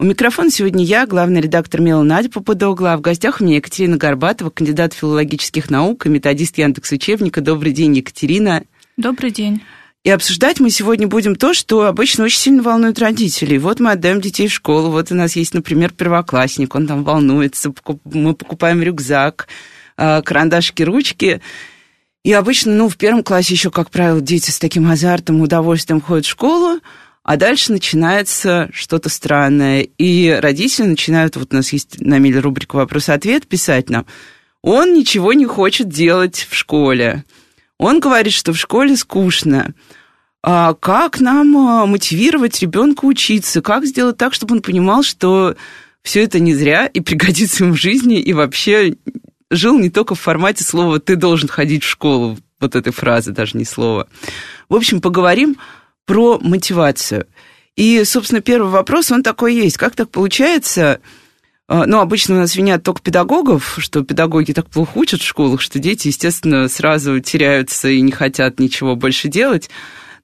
У микрофона сегодня я, главный редактор Мела Надя Попудогла, а в гостях у меня Екатерина Горбатова, кандидат филологических наук и методист Яндекс Учебника. Добрый день, Екатерина. Добрый день. И обсуждать мы сегодня будем то, что обычно очень сильно волнует родителей. Вот мы отдаем детей в школу, вот у нас есть, например, первоклассник, он там волнуется, мы покупаем рюкзак, а, карандашки, ручки. И обычно, ну, в первом классе еще, как правило, дети с таким азартом, удовольствием ходят в школу, а дальше начинается что-то странное. И родители начинают, вот у нас есть на Миле рубрика «Вопрос-ответ» писать нам. Он ничего не хочет делать в школе. Он говорит, что в школе скучно. А как нам а, мотивировать ребенка учиться? Как сделать так, чтобы он понимал, что все это не зря и пригодится ему в жизни, и вообще жил не только в формате слова «ты должен ходить в школу», вот этой фразы, даже не слова. В общем, поговорим про мотивацию. И, собственно, первый вопрос, он такой есть. Как так получается, а, ну, обычно у нас винят только педагогов, что педагоги так плохо учат в школах, что дети, естественно, сразу теряются и не хотят ничего больше делать.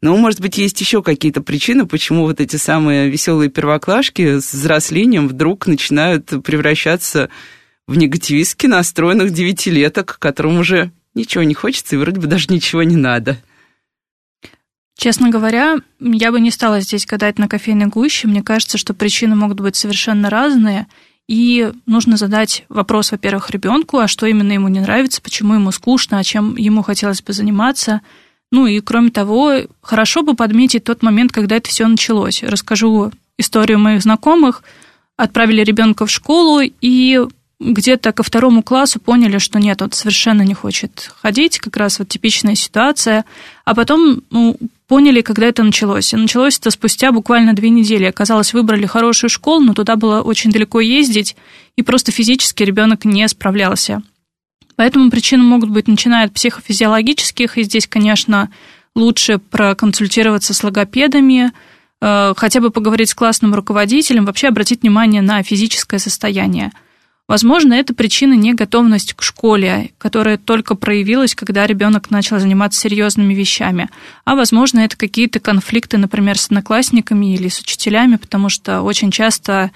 Но, может быть, есть еще какие-то причины, почему вот эти самые веселые первоклашки с взрослением вдруг начинают превращаться в негативистски настроенных девятилеток, которым уже ничего не хочется и вроде бы даже ничего не надо. Честно говоря, я бы не стала здесь гадать на кофейной гуще. Мне кажется, что причины могут быть совершенно разные. И нужно задать вопрос, во-первых, ребенку, а что именно ему не нравится, почему ему скучно, а чем ему хотелось бы заниматься. Ну и кроме того, хорошо бы подметить тот момент, когда это все началось. Расскажу историю моих знакомых. Отправили ребенка в школу, и где-то ко второму классу поняли, что нет, он совершенно не хочет ходить, как раз вот типичная ситуация. А потом ну, поняли, когда это началось. И началось это спустя буквально две недели. Оказалось, выбрали хорошую школу, но туда было очень далеко ездить, и просто физически ребенок не справлялся. Поэтому причины могут быть, начиная от психофизиологических, и здесь, конечно, лучше проконсультироваться с логопедами, э, хотя бы поговорить с классным руководителем, вообще обратить внимание на физическое состояние – Возможно, это причина неготовности к школе, которая только проявилась, когда ребенок начал заниматься серьезными вещами. А возможно, это какие-то конфликты, например, с одноклассниками или с учителями, потому что очень часто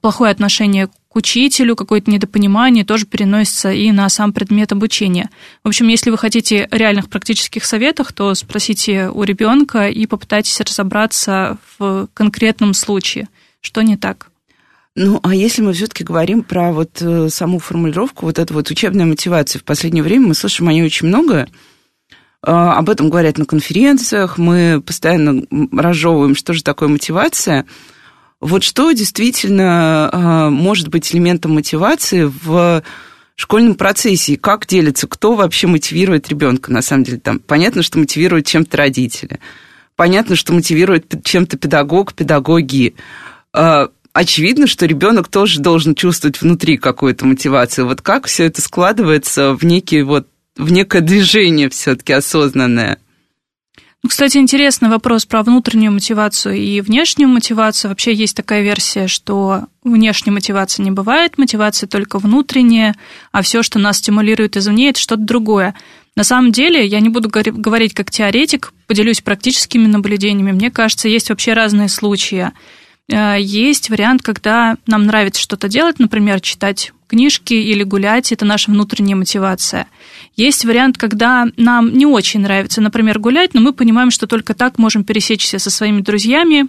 плохое отношение к учителю, какое-то недопонимание тоже переносится и на сам предмет обучения. В общем, если вы хотите реальных практических советов, то спросите у ребенка и попытайтесь разобраться в конкретном случае, что не так. Ну, а если мы все-таки говорим про вот э, саму формулировку, вот эту вот учебная мотивация, в последнее время мы слышим о ней очень много, а, об этом говорят на конференциях, мы постоянно разжевываем, что же такое мотивация. Вот что действительно а, может быть элементом мотивации в школьном процессе, и как делится, кто вообще мотивирует ребенка, на самом деле, там понятно, что мотивирует чем-то родители, понятно, что мотивирует чем-то педагог, педагоги, а, очевидно, что ребенок тоже должен чувствовать внутри какую-то мотивацию. Вот как все это складывается в некий вот в некое движение все-таки осознанное? Ну, кстати, интересный вопрос про внутреннюю мотивацию и внешнюю мотивацию. Вообще есть такая версия, что внешней мотивации не бывает, мотивация только внутренняя, а все, что нас стимулирует извне, это что-то другое. На самом деле, я не буду говорить как теоретик, поделюсь практическими наблюдениями. Мне кажется, есть вообще разные случаи. Э, есть вариант, когда нам нравится что-то делать, например, читать книжки или гулять, это наша внутренняя мотивация. Есть вариант, когда нам не очень нравится, например, гулять, но мы понимаем, что только так можем пересечься со своими друзьями,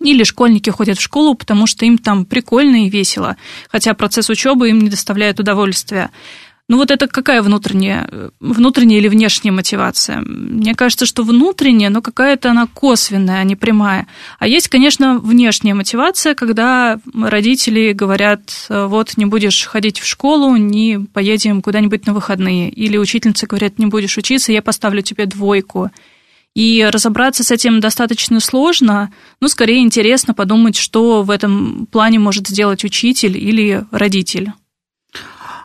или школьники ходят в школу, потому что им там прикольно и весело, хотя процесс учебы им не доставляет удовольствия. Ну вот это какая внутренняя, внутренняя или внешняя мотивация? Мне кажется, что внутренняя, но какая-то она косвенная, а не прямая. А есть, конечно, внешняя мотивация, когда родители говорят, вот не будешь ходить в школу, не поедем куда-нибудь на выходные. Или учительница говорят, не будешь учиться, я поставлю тебе двойку. И разобраться с этим достаточно сложно, но скорее интересно подумать, что в этом плане может сделать учитель или родитель.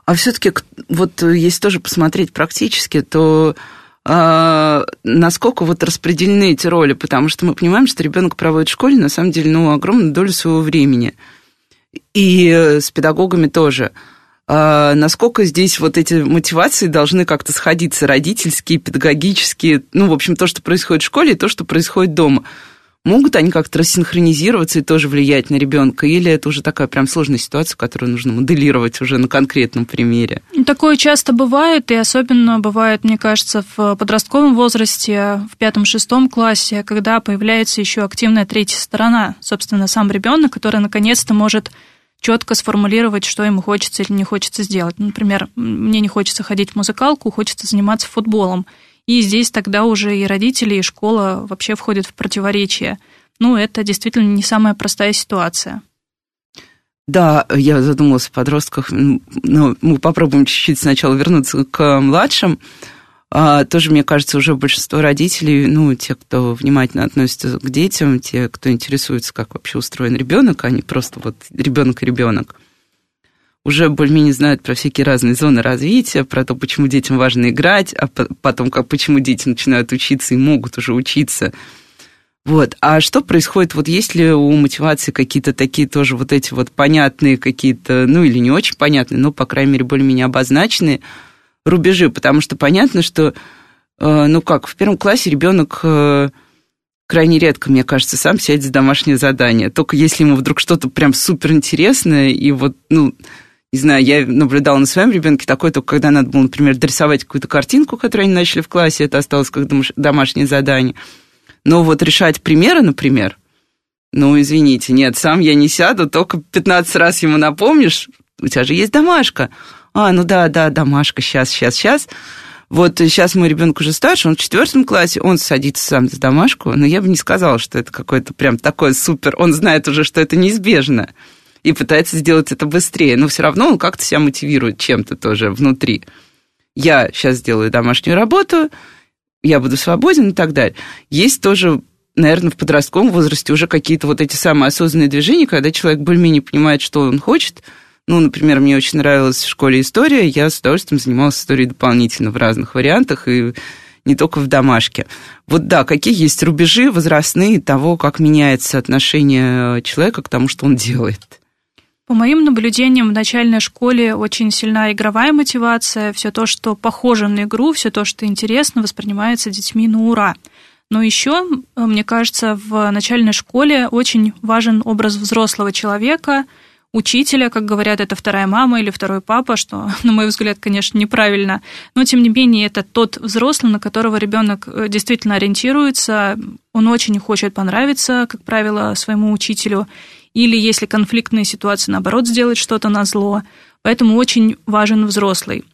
А все-таки вот если тоже посмотреть практически, то э, насколько вот распределены эти роли, потому что мы понимаем, что ребенок проводит в школе на самом деле ну, огромную долю своего времени. И с педагогами тоже. А насколько здесь вот эти мотивации должны как-то сходиться, родительские, педагогические, ну, в общем, то, что происходит в школе, и то, что происходит дома. Могут они как-то рассинхронизироваться и тоже влиять на ребенка? Или это уже такая прям сложная ситуация, которую нужно моделировать уже на конкретном примере? Такое часто бывает, и особенно бывает, мне кажется, в подростковом возрасте, в пятом-шестом классе, когда появляется еще активная третья сторона, собственно, сам ребенок, который наконец-то может четко сформулировать, что ему хочется или не хочется сделать. Например, мне не хочется ходить в музыкалку, хочется заниматься футболом. И здесь тогда уже и родители, и школа вообще входят в противоречие. Ну, это действительно не самая простая ситуация. Да, я задумалась о подростках. Ну, мы попробуем чуть-чуть сначала вернуться к младшим. А, тоже, мне кажется, уже большинство родителей, ну, те, кто внимательно относится к детям, те, кто интересуется, как вообще устроен ребенок, а не просто вот ребенок и ребенок, уже более-менее знают про всякие разные зоны развития, про то, почему детям важно играть, а потом, как, почему дети начинают учиться и могут уже учиться. Вот. А что происходит, вот есть ли у мотивации какие-то такие тоже вот эти вот понятные какие-то, ну или не очень понятные, но, по крайней мере, более-менее обозначенные рубежи? Потому что понятно, что, э, ну как, в первом классе ребенок э, крайне редко, мне кажется, сам сядет за домашнее задание. Только если ему вдруг что-то прям супер интересное, и вот, ну, не знаю, я наблюдала на своем ребенке такое, только когда надо было, например, дорисовать какую-то картинку, которую они начали в классе, это осталось как домашнее задание. Но вот решать примеры, например, ну, извините, нет, сам я не сяду, только 15 раз ему напомнишь, у тебя же есть домашка. А, ну да, да, домашка, сейчас, сейчас, сейчас. Вот сейчас мой ребенок уже старше, он в четвертом классе, он садится сам за домашку, но я бы не сказала, что это какой-то прям такой супер, он знает уже, что это неизбежно и пытается сделать это быстрее. Но все равно он как-то себя мотивирует чем-то тоже внутри. Я сейчас сделаю домашнюю работу, я буду свободен и так далее. Есть тоже, наверное, в подростковом возрасте уже какие-то вот эти самые осознанные движения, когда человек более-менее понимает, что он хочет. Ну, например, мне очень нравилась в школе история, я с удовольствием занималась историей дополнительно в разных вариантах, и не только в домашке. Вот да, какие есть рубежи возрастные того, как меняется отношение человека к тому, что он делает? По моим наблюдениям, в начальной школе очень сильна игровая мотивация, все то, что похоже на игру, все то, что интересно, воспринимается детьми на ура. Но еще, мне кажется, в начальной школе очень важен образ взрослого человека, учителя, как говорят, это вторая мама или второй папа, что, на мой взгляд, конечно, неправильно. Но, тем не менее, это тот взрослый, на которого ребенок э, действительно ориентируется. Он очень хочет понравиться, как правило, своему учителю или если конфликтные ситуации, наоборот, сделать что-то на зло. Поэтому очень важен взрослый,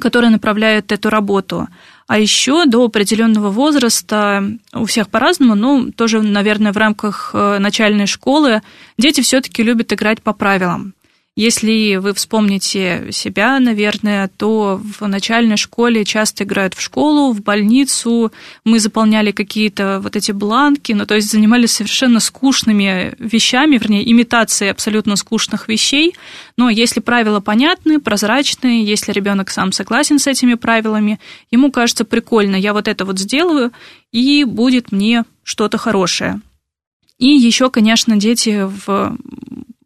который направляет эту работу. А еще до определенного возраста у всех по-разному, но тоже, наверное, в рамках э, начальной школы дети все-таки любят играть по правилам. Если вы вспомните себя, наверное, то в начальной школе часто играют в школу, в больницу. Мы заполняли какие-то вот эти бланки, ну, то есть занимались совершенно скучными вещами, вернее, имитацией абсолютно скучных вещей. Но если правила понятны, прозрачные, если ребенок сам согласен с этими правилами, ему кажется прикольно, я вот это вот сделаю, и будет мне что-то хорошее. И еще, конечно, дети в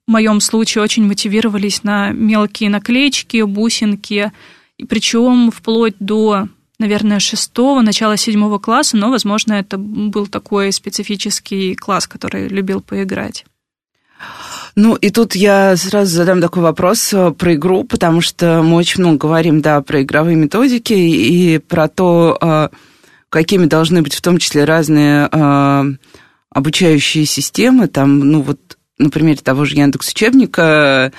в моем случае очень мотивировались на мелкие наклеечки, бусинки, причем вплоть до, наверное, шестого, начала седьмого класса, но, возможно, это был такой специфический класс, который любил поиграть. Ну, и тут я сразу задам такой вопрос э, про игру, потому что мы очень много говорим, да, про игровые методики и про то, э, какими должны быть в том числе разные э, обучающие системы, там, ну, вот на примере того же Яндекс учебника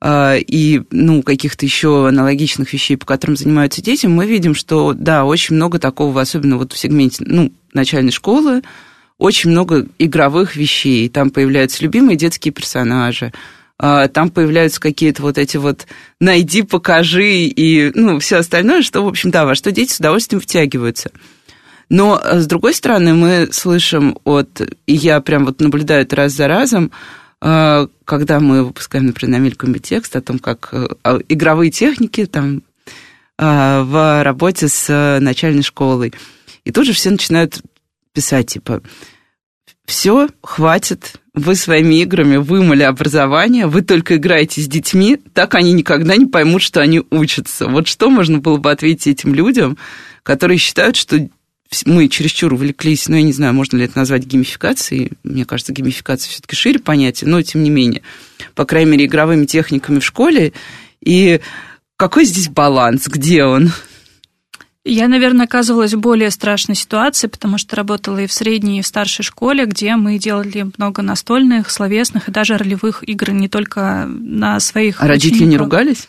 э, и ну, каких-то еще аналогичных вещей, по которым занимаются дети, мы видим, что да, очень много такого, особенно вот в сегменте ну, начальной школы, очень много игровых вещей. Там появляются любимые детские персонажи, э, там появляются какие-то вот эти вот «найди, покажи» и ну, все остальное, что, в общем, да, во что дети с удовольствием втягиваются. Но, э, с другой стороны, мы слышим от, и я прям вот наблюдаю это раз за разом, когда мы выпускаем, например, на Мелькуме текст о том, как э, игровые техники там в работе с начальной школой. И тут же все начинают писать, типа, все, хватит, вы своими играми вымыли образование, вы только играете с детьми, так они никогда не поймут, что они учатся. Вот что можно было бы ответить этим людям, которые считают, что мы чересчур увлеклись, ну, я не знаю, можно ли это назвать геймификацией, мне кажется, геймификация все-таки шире понятие, но тем не менее, по крайней мере, игровыми техниками в школе, и какой здесь баланс, где он? Я, наверное, оказывалась в более страшной ситуации, потому что работала и в средней, и в старшей школе, где мы делали много настольных, словесных и даже ролевых игр, не только на своих А родители учеников. не ругались?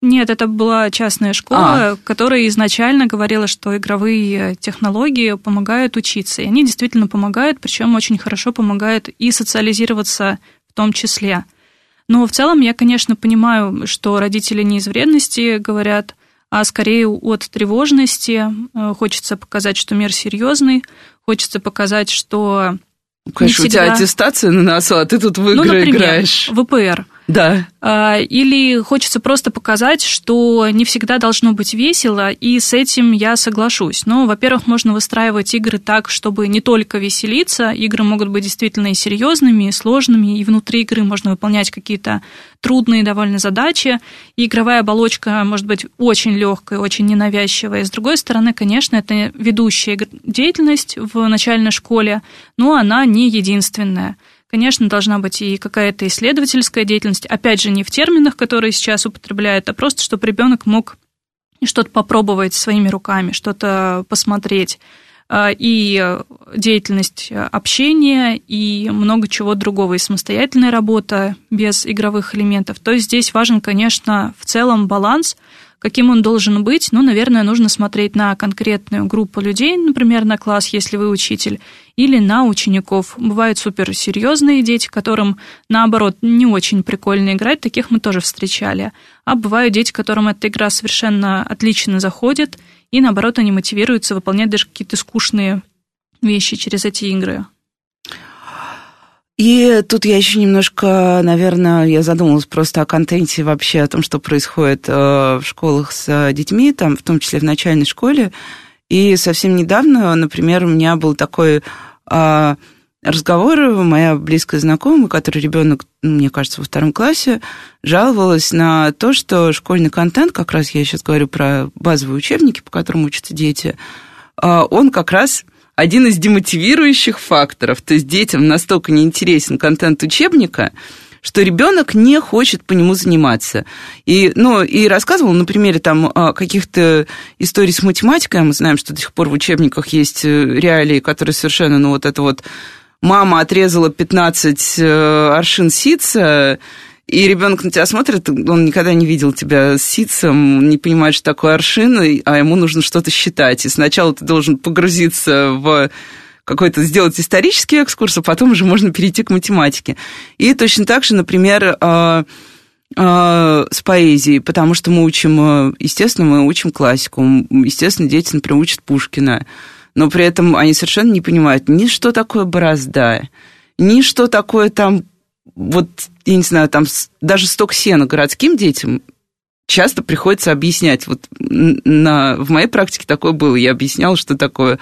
Нет, это была частная школа, а. которая изначально говорила, что игровые технологии помогают учиться. И они действительно помогают, причем очень хорошо помогают и социализироваться в том числе. Но в целом я, конечно, понимаю, что родители не из вредности говорят, а скорее от тревожности. Э, хочется показать, что мир серьезный, хочется показать, что Конечно, всегда... у тебя аттестация на носу, а ты тут в ну, игры ну, например, играешь. ВПР. Да. А, или хочется просто показать, что не всегда должно быть весело, и с этим я соглашусь. Но, во-первых, можно выстраивать игры так, чтобы не только веселиться. Игры могут быть действительно и серьезными, и сложными, и внутри игры можно выполнять какие-то трудные довольно задачи. И игровая оболочка может быть очень легкой, очень ненавязчивой. С другой стороны, конечно, это ведущая деятельность в начальной школе, но она не единственная. Конечно, должна быть и какая-то исследовательская деятельность, опять же, не в терминах, которые сейчас употребляют, а просто, чтобы ребенок мог что-то попробовать своими руками, что-то посмотреть а, и деятельность общения, и много чего другого, и самостоятельная работа без игровых элементов. То есть здесь важен, конечно, в целом баланс – Каким он должен быть? Ну, наверное, нужно смотреть на конкретную группу людей, например, на класс, если вы учитель, или на учеников. Бывают суперсерьезные дети, которым, наоборот, не очень прикольно играть, таких мы тоже встречали. А бывают дети, которым эта игра совершенно отлично заходит, и, наоборот, они мотивируются выполнять даже какие-то скучные вещи через эти игры. И тут я еще немножко, наверное, я задумалась просто о контенте вообще, о том, что происходит э, в школах с детьми, там, в том числе в начальной школе. И совсем недавно, например, у меня был такой э, разговор, моя близкая знакомая, который ребенок, ну, мне кажется, во втором классе, жаловалась на то, что школьный контент, как раз я сейчас говорю про базовые учебники, по которым учатся дети, э, он как раз один из демотивирующих факторов. То есть детям настолько неинтересен контент учебника, что ребенок не хочет по нему заниматься. И, ну, и рассказывал на примере там каких-то историй с математикой. Мы знаем, что до сих пор в учебниках есть э, реалии, которые совершенно, ну, вот это вот мама отрезала 15 э, аршин сица, и ребенок на тебя смотрит, он никогда не видел тебя с ситцем, не понимает, что такое аршин, а ему нужно что-то считать. И сначала ты должен погрузиться в какой-то сделать исторический экскурс, а потом уже можно перейти к математике. И точно так же, например, а, а, с поэзией, потому что мы учим, естественно, мы учим классику, естественно, дети, например, учат Пушкина, но при этом они совершенно не понимают ни что такое борозда, ни что такое там вот, я не знаю, там даже сток сена городским детям часто приходится объяснять. Вот на, в моей практике такое было. Я объясняла, что такое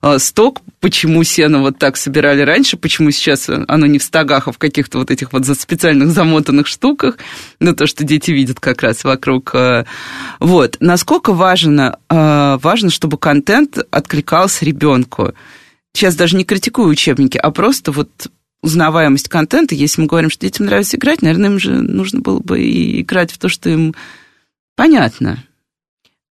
э, сток, почему сено вот так собирали раньше, почему сейчас оно не в стогах, а в каких-то вот этих вот специальных замотанных штуках. Ну, то, что дети видят как раз вокруг. Э, вот. Насколько важно, э, важно, чтобы контент откликался ребенку. Сейчас даже не критикую учебники, а просто вот узнаваемость контента. Если мы говорим, что детям нравится играть, наверное, им же нужно было бы и играть в то, что им понятно.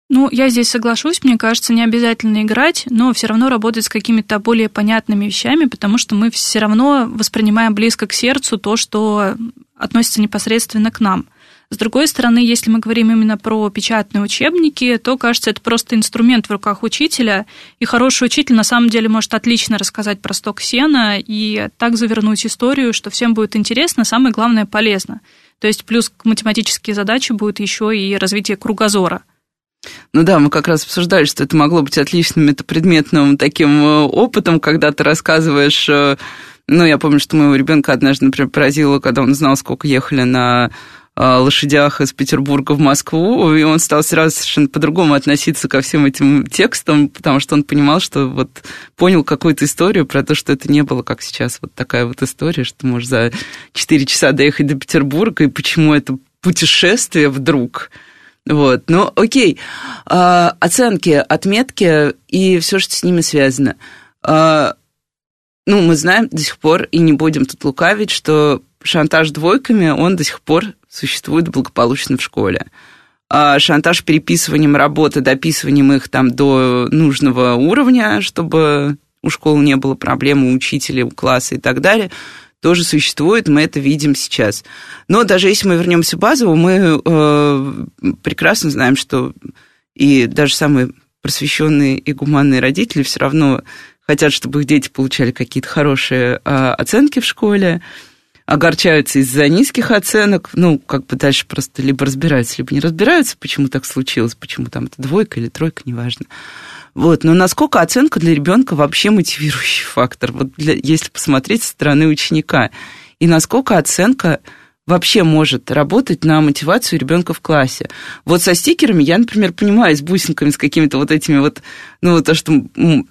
Ну, я здесь соглашусь, мне кажется, не обязательно играть, но все равно работать с какими-то более понятными вещами, потому что мы все равно воспринимаем близко к сердцу то, что относится непосредственно к нам. С другой стороны, если мы говорим именно про печатные учебники, то, кажется, это просто инструмент в руках учителя, и хороший учитель на самом деле может отлично рассказать про сток сена и так завернуть историю, что всем будет интересно, самое главное, полезно. То есть плюс к математические задачи будет еще и развитие кругозора. Ну да, мы как раз обсуждали, что это могло быть отличным метапредметным таким э, опытом, когда ты рассказываешь э, Ну, я помню, что моего ребенка однажды, например, поразило, когда он знал, сколько ехали на лошадях из Петербурга в Москву, и он стал сразу совершенно по-другому относиться ко всем этим текстам, потому что он понимал, что вот понял какую-то историю про то, что это не было, как сейчас, вот такая вот история, что можешь за 4 часа доехать до Петербурга, и почему это путешествие вдруг. Вот, ну окей, а, оценки, отметки и все, что с ними связано. А, ну, мы знаем до сих пор, и не будем тут лукавить, что шантаж двойками, он до сих пор существует благополучно в школе. А шантаж переписыванием работы, дописыванием их там до нужного уровня, чтобы у школы не было проблем, у учителя, у класса и так далее, тоже существует, мы это видим сейчас. Но даже если мы вернемся базово, мы э, прекрасно знаем, что и даже самые просвещенные и гуманные родители все равно хотят, чтобы их дети получали какие-то хорошие э, оценки в школе, огорчаются из-за низких оценок, ну, как бы дальше просто либо разбираются, либо не разбираются, почему так случилось, почему там это двойка или тройка, неважно. Вот, но насколько оценка для ребенка вообще мотивирующий фактор, вот для, если посмотреть со стороны ученика, и насколько оценка вообще может работать на мотивацию ребенка в классе. Вот со стикерами я, например, понимаю, с бусинками, с какими-то вот этими вот, ну, то, что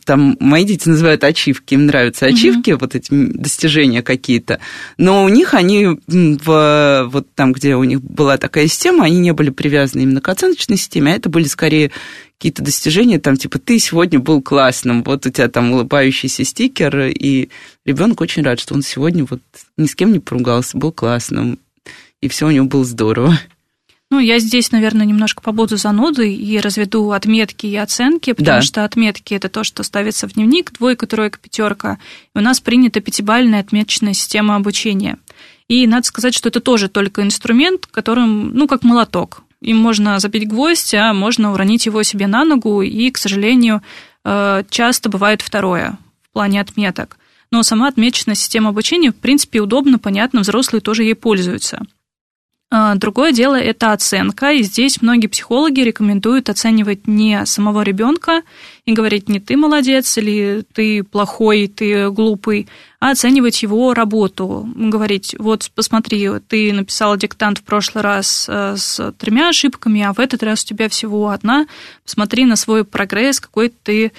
там мои дети называют ачивки, им нравятся ачивки, mm-hmm. вот эти достижения какие-то, но у них они, в, вот там, где у них была такая система, они не были привязаны именно к оценочной системе, а это были скорее какие-то достижения, там, типа, ты сегодня был классным, вот у тебя там улыбающийся стикер, и ребенок очень рад, что он сегодня вот ни с кем не поругался, был классным, и все у него было здорово. Ну, я здесь, наверное, немножко побуду занудой и разведу отметки и оценки, потому да. что отметки это то, что ставится в дневник, двойка, тройка, пятерка. И у нас принята пятибальная отметочная система обучения. И надо сказать, что это тоже только инструмент, которым, ну, как молоток. Им можно забить гвоздь, а можно уронить его себе на ногу, и, к сожалению, э, часто бывает второе в плане отметок. Но сама отмеченная система обучения, в принципе, удобно, понятно, взрослые тоже ей пользуются. А, другое дело – это оценка, и здесь многие психологи рекомендуют оценивать не самого ребенка и говорить не ты молодец или ты плохой, ты глупый, а оценивать его работу, говорить вот посмотри, ты написал диктант в прошлый раз э, с тремя ошибками, а в этот раз у тебя всего одна, посмотри на свой прогресс, какой ты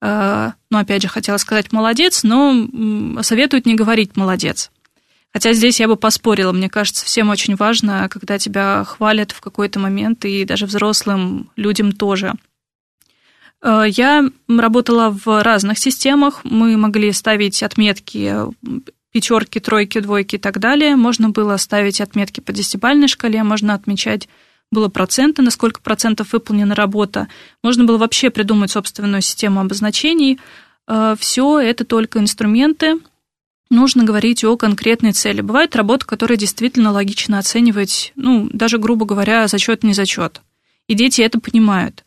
э, ну, опять же, хотела сказать молодец, но советуют не говорить молодец. Хотя здесь я бы поспорила, мне кажется, всем очень важно, когда тебя хвалят в какой-то момент, и даже взрослым людям тоже. Э, я работала в разных системах, мы могли ставить отметки пятерки, тройки, двойки и так далее. Можно было ставить отметки по десятибальной шкале, можно отмечать было проценты, на сколько процентов выполнена работа. Можно было вообще придумать собственную систему обозначений. Э, Все это только инструменты, нужно говорить о конкретной цели. Бывает работа, которая действительно логично оценивать, ну, даже, грубо говоря, зачет не зачет. И дети это понимают.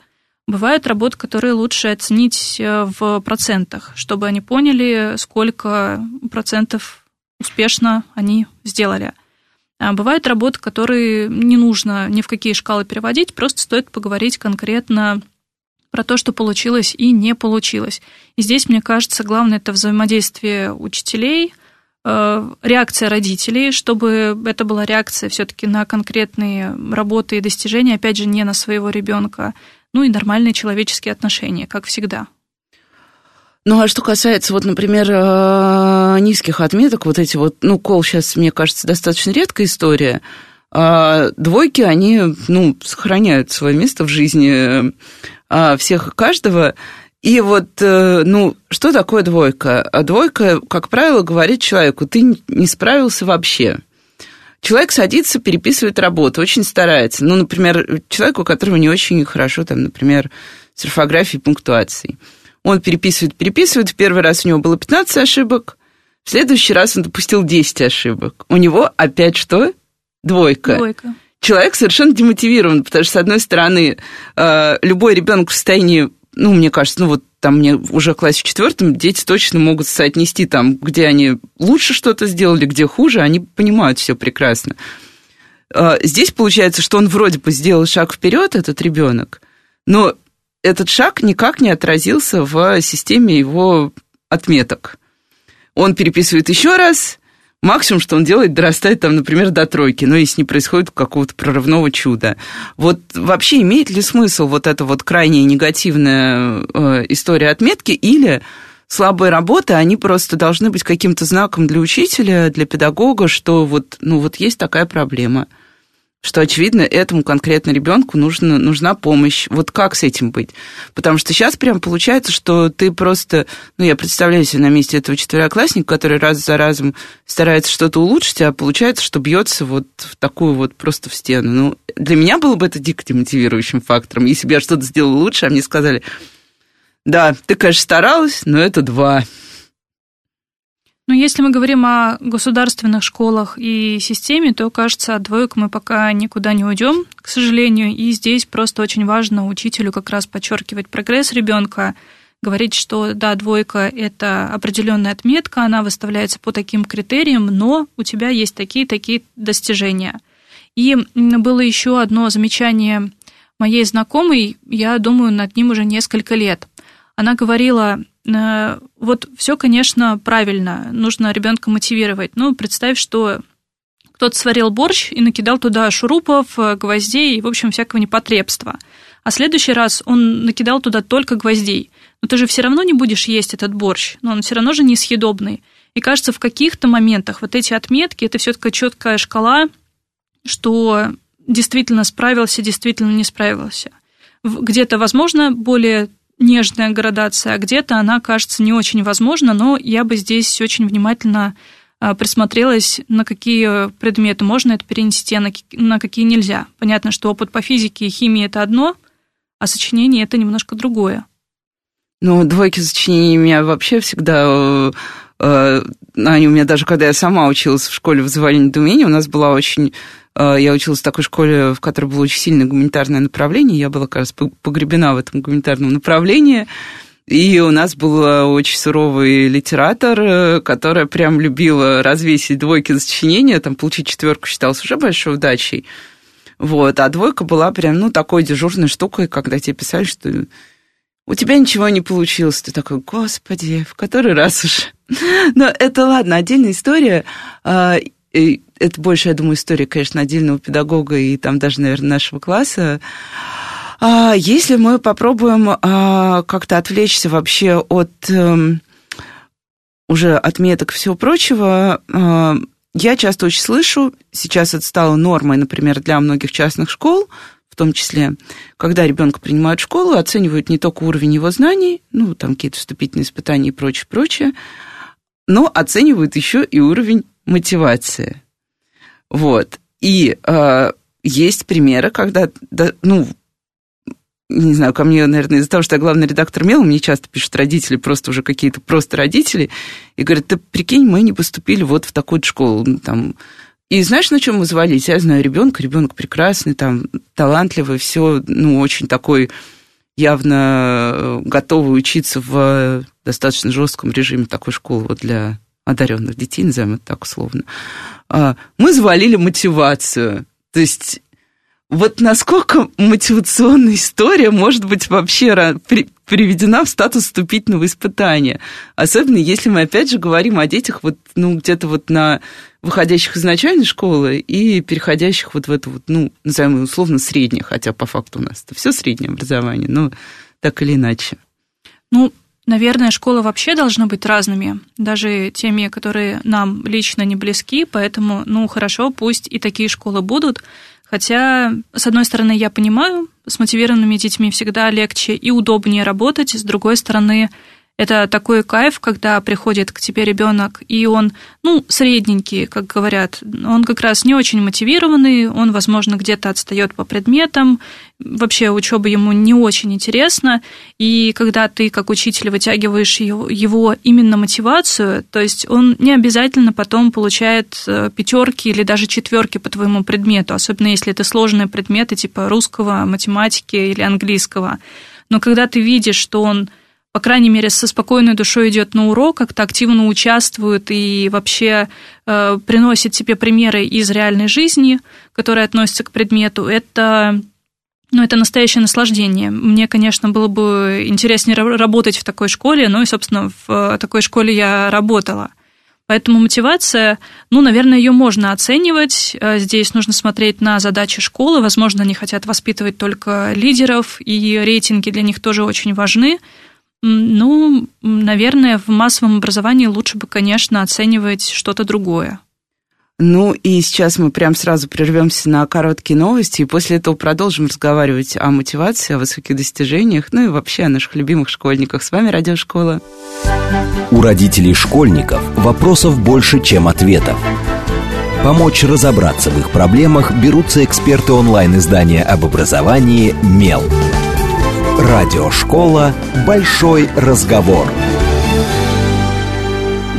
Бывают работы, которые лучше оценить э, в процентах, чтобы они поняли, сколько процентов успешно они сделали. А бывают работы, которые не нужно ни в какие шкалы переводить, просто стоит поговорить конкретно про то, что получилось и не получилось. И здесь, мне кажется, главное это взаимодействие учителей, э, реакция родителей, чтобы это была реакция все-таки на конкретные работы и достижения, опять же, не на своего ребенка, ну и нормальные человеческие отношения, как всегда. Ну, а что касается, вот, например, э, низких отметок, вот эти вот, ну, кол сейчас, мне кажется, достаточно редкая история, а двойки, они, ну, сохраняют свое место в жизни а, всех и каждого. И вот, э, ну, что такое двойка? А двойка, как правило, говорит человеку, ты не справился вообще. Человек садится, переписывает работу, очень старается. Ну, например, человеку, у которого не очень хорошо, там, например, с орфографией пунктуацией. Он переписывает, переписывает. В первый раз у него было 15 ошибок, в следующий раз он допустил 10 ошибок. У него опять что? Двойка. Двойка человек совершенно демотивирован, потому что, с одной стороны, э, любой ребенок в состоянии, ну, мне кажется, ну, вот там мне уже в классе четвертом дети точно могут соотнести там, где они лучше что-то сделали, где хуже, они понимают все прекрасно. Э, здесь получается, что он вроде бы сделал шаг вперед, этот ребенок, но этот шаг никак не отразился в системе его отметок. Он переписывает еще раз, максимум, что он делает, дорастает там, например, до тройки, но если не происходит какого-то прорывного чуда. Вот вообще имеет ли смысл вот эта вот крайне негативная э, история отметки или слабые работы, они просто должны быть каким-то знаком для учителя, для педагога, что вот, ну, вот есть такая проблема – что, очевидно, этому конкретно ребенку нужна, нужна помощь. Вот как с этим быть? Потому что сейчас прям получается, что ты просто... Ну, я представляю себе на месте этого четвероклассника, который раз за разом старается что-то улучшить, а получается, что бьется вот в такую вот просто в стену. Ну, для меня было бы это дико демотивирующим фактором. Если бы я что-то сделала лучше, а мне сказали, да, ты, конечно, старалась, но это два. Ну, если мы говорим о государственных школах и системе, то, кажется, от двоек мы пока никуда не уйдем, к сожалению. И здесь просто очень важно учителю как раз подчеркивать прогресс ребенка, говорить, что да, двойка – это определенная отметка, она выставляется по таким критериям, но у тебя есть такие-такие достижения. И было еще одно замечание моей знакомой, я думаю, над ним уже несколько лет. Она говорила, вот все, конечно, правильно, нужно ребенка мотивировать. Ну, представь, что кто-то сварил борщ и накидал туда шурупов, э, гвоздей и, в общем, всякого непотребства. А следующий раз он накидал туда только гвоздей. Но ты же все равно не будешь есть этот борщ, но он все равно же несъедобный. И кажется, в каких-то моментах вот эти отметки это все-таки четкая шкала, что действительно справился, действительно не справился. Где-то, возможно, более нежная градация, а где-то она кажется не очень возможна, но я бы здесь очень внимательно а, присмотрелась, на какие предметы можно это перенести, а на какие нельзя. Понятно, что опыт по физике и химии – это одно, а сочинение – это немножко другое. Ну, двойки сочинений меня вообще всегда э, э, они у меня даже, когда я сама училась в школе вызывали недоумение, у нас была очень я училась в такой школе, в которой было очень сильное гуманитарное направление. Я была раз погребена в этом гуманитарном направлении. И у нас был очень суровый литератор, э, которая прям любила развесить двойки за сочинение. Там получить четверку считалось уже большой удачей. Вот. А двойка была прям, ну, такой дежурной штукой, когда тебе писали, что у тебя ничего не получилось. Ты такой, господи, в который раз уже. Но это ладно, отдельная история. А, это больше, я думаю, история, конечно, отдельного педагога и там даже, наверное, нашего класса. А если мы попробуем а, как-то отвлечься вообще от эм, уже отметок всего прочего, а, я часто очень слышу, сейчас это стало нормой, например, для многих частных школ, в том числе, когда ребенка принимают в школу, оценивают не только уровень его знаний, ну, там какие-то вступительные испытания и прочее, прочее, но оценивают еще и уровень мотивации. Вот. И э, есть примеры, когда, да, ну, не знаю, ко мне, наверное, из-за того, что я главный редактор МЕЛа, мне часто пишут родители, просто уже какие-то просто родители, и говорят, ты прикинь, мы не поступили вот в такую школу, ну, там, и знаешь, на чем мы звались? Я знаю ребенка, ребенок прекрасный, там, талантливый, все, ну, очень такой явно э, готовый учиться в достаточно жестком режиме такой школы вот для одаренных детей, назовем это так условно. А, мы завалили мотивацию. То есть вот насколько мотивационная история может быть вообще приведена в статус вступительного испытания. Особенно если мы, опять же, говорим о детях вот, ну, где-то вот на выходящих из начальной школы и переходящих вот в это вот, ну, назовем условно, среднее, хотя по факту у нас это все среднее образование, но так или иначе. Ну, Наверное, школы вообще должны быть разными, даже теми, которые нам лично не близки, поэтому, ну, хорошо, пусть и такие школы будут. Хотя, с одной стороны, я понимаю, с мотивированными детьми всегда легче и удобнее работать, с другой стороны, это такой кайф, когда приходит к тебе ребенок, и он, ну, средненький, как говорят. Он как раз не очень мотивированный, он, возможно, где-то отстает по предметам, вообще учеба ему не очень интересна. И когда ты, как учитель, вытягиваешь его именно мотивацию, то есть он не обязательно потом получает э, пятерки или даже четверки по твоему предмету, особенно если это сложные предметы типа русского, математики или английского. Но когда ты видишь, что он по крайней мере, со спокойной душой идет на урок, как-то активно участвует и вообще э, приносит тебе примеры из реальной жизни, которые относятся к предмету, это, ну, это настоящее наслаждение. Мне, конечно, было бы интереснее работать в такой школе, ну и, собственно, в такой школе я работала – Поэтому мотивация, ну, наверное, ее можно оценивать. Э, здесь нужно смотреть на задачи школы. Возможно, они хотят воспитывать только лидеров, и рейтинги для них тоже очень важны. Ну, наверное, в массовом образовании лучше бы, конечно, оценивать что-то другое. Ну и сейчас мы прям сразу прервемся на короткие новости, и после этого продолжим разговаривать о мотивации, о высоких достижениях, ну и вообще о наших любимых школьниках. С вами Радиошкола. У родителей школьников вопросов больше, чем ответов. Помочь разобраться в их проблемах берутся эксперты онлайн-издания об образовании «Мел». Радиошкола «Большой разговор».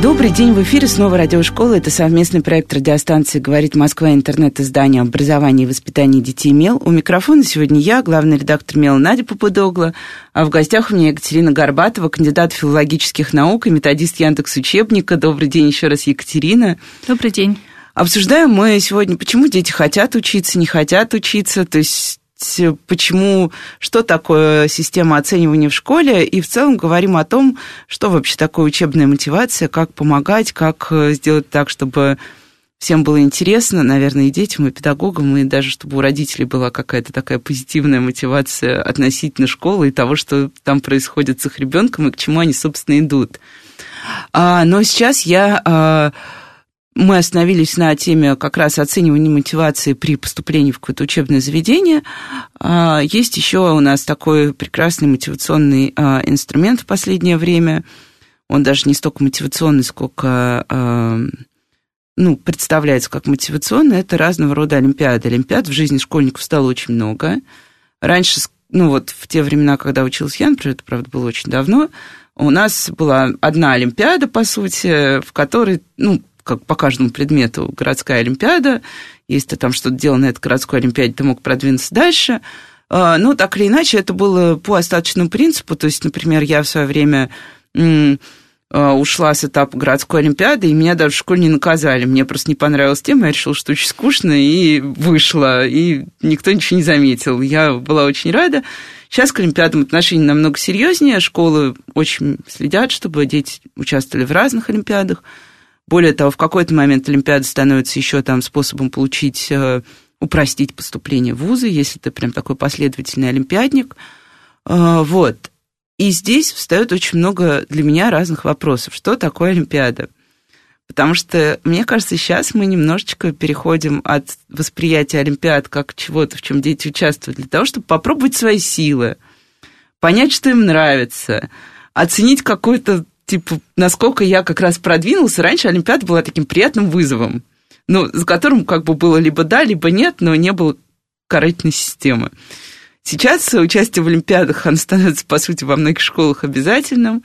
Добрый день, в эфире снова радиошкола. Это совместный проект радиостанции «Говорит Москва» интернет-издание образования и воспитания детей МЕЛ. У микрофона сегодня я, главный редактор МЕЛ Надя Попудогла, а в гостях у меня Екатерина Горбатова, кандидат филологических наук и методист Яндекс Учебника. Добрый день еще раз, Екатерина. Добрый день. Обсуждаем мы сегодня, почему дети хотят учиться, не хотят учиться, то есть почему, что такое система оценивания в школе, и в целом говорим о том, что вообще такое учебная мотивация, как помогать, как сделать так, чтобы всем было интересно, наверное, и детям, и педагогам, и даже чтобы у родителей была какая-то такая позитивная мотивация относительно школы и того, что там происходит с их ребенком и к чему они, собственно, идут. А, но сейчас я а, мы остановились на теме как раз оценивания мотивации при поступлении в какое-то учебное заведение. А, есть еще у нас такой прекрасный мотивационный а, инструмент в последнее время. Он даже не столько мотивационный, сколько а, ну, представляется как мотивационный. Это разного рода олимпиады. Олимпиад в жизни школьников стало очень много. Раньше, ну вот в те времена, когда учился я, например, это, правда, было очень давно, у нас была одна олимпиада, по сути, в которой, ну, как по каждому предмету городская олимпиада. Если ты там что-то делал на этой городской олимпиаде, ты мог продвинуться дальше. А, ну, так или иначе, это было по остаточному принципу. То есть, например, я в свое время а, ушла с этапа городской олимпиады, и меня даже в школе не наказали. Мне просто не понравилась тема, я решила, что очень скучно, и вышла, и никто ничего не заметил. Я была очень рада. Сейчас к олимпиадам отношения намного серьезнее, школы очень следят, чтобы дети участвовали в разных олимпиадах. Более того, в какой-то момент Олимпиада становится еще там способом получить, э, упростить поступление в вузы, если ты прям такой последовательный олимпиадник. Э, вот. И здесь встает очень много для меня разных вопросов. Что такое Олимпиада? Потому что, мне кажется, сейчас мы немножечко переходим от восприятия Олимпиад как чего-то, в чем дети участвуют, для того, чтобы попробовать свои силы, понять, что им нравится, оценить какой-то типа, насколько я как раз продвинулся, раньше Олимпиада была таким приятным вызовом, ну, за которым как бы было либо да, либо нет, но не было карательной системы. Сейчас участие в Олимпиадах, оно становится, по сути, во многих школах обязательным.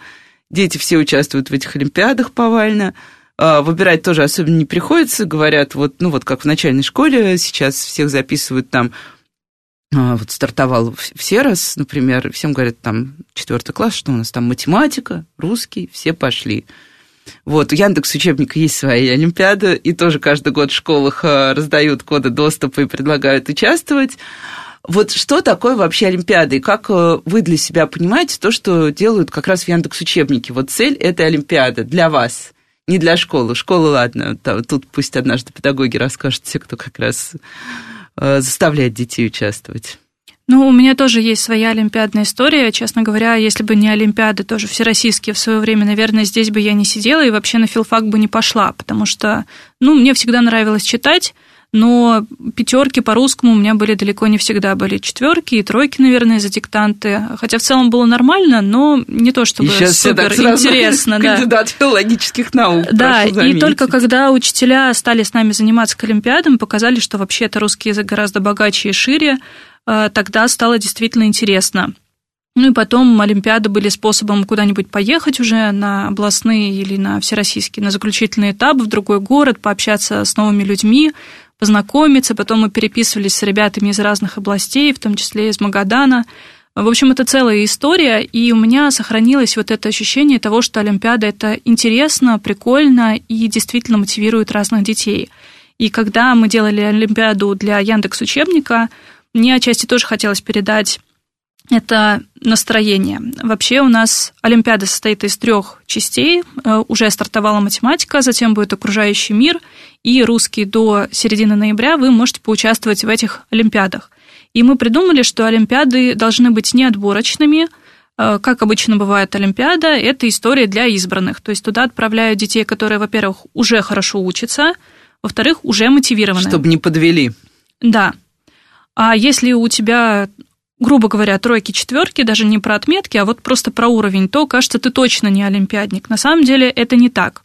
Дети все участвуют в этих Олимпиадах повально. А, выбирать тоже особенно не приходится. Говорят, вот, ну вот как в начальной школе, сейчас всех записывают там вот стартовал в Серос, например, всем говорят, там, четвертый класс, что у нас там математика, русский, все пошли. Вот, у Яндекс учебника есть свои олимпиады, и тоже каждый год в школах а, раздают коды доступа и предлагают участвовать. Вот что такое вообще Олимпиада, и как а, вы для себя понимаете то, что делают как раз в Яндекс учебнике? Вот цель этой Олимпиады для вас, не для школы. Школа, ладно, тут пусть однажды педагоги расскажут, те, кто как раз заставлять детей участвовать? Ну, у меня тоже есть своя олимпиадная история. Честно говоря, если бы не олимпиады, тоже всероссийские в свое время, наверное, здесь бы я не сидела и вообще на филфак бы не пошла, потому что, ну, мне всегда нравилось читать, но пятерки по русскому у меня были далеко не всегда. Были четверки и тройки, наверное, за диктанты. Хотя в целом было нормально, но не то чтобы и супер интересно. Да. Кандидат филологических наук. Да, и только когда учителя стали с нами заниматься к Олимпиадам, показали, что вообще-то русский язык гораздо богаче и шире, э, тогда стало действительно интересно. Ну и потом Олимпиады были способом куда-нибудь поехать уже на областные или на всероссийский, на заключительный этап в другой город, пообщаться с новыми людьми, познакомиться. Потом мы переписывались с ребятами из разных областей, в том числе из Магадана. В общем, это целая история, и у меня сохранилось вот это ощущение того, что Олимпиада – это интересно, прикольно и действительно мотивирует разных детей. И когда мы делали Олимпиаду для Яндекс Учебника, мне отчасти тоже хотелось передать это настроение. Вообще у нас Олимпиада состоит из трех частей. Э, уже стартовала математика, затем будет окружающий мир и русский до середины ноября вы можете поучаствовать в этих Олимпиадах. И мы придумали, что Олимпиады должны быть не отборочными, э, как обычно бывает Олимпиада, это история для избранных. То есть туда отправляют детей, которые, во-первых, уже хорошо учатся, во-вторых, уже мотивированы. Чтобы не подвели. Да. А если у тебя грубо говоря, тройки, четверки, даже не про отметки, а вот просто про уровень, то кажется, ты точно не олимпиадник. На самом деле это не так.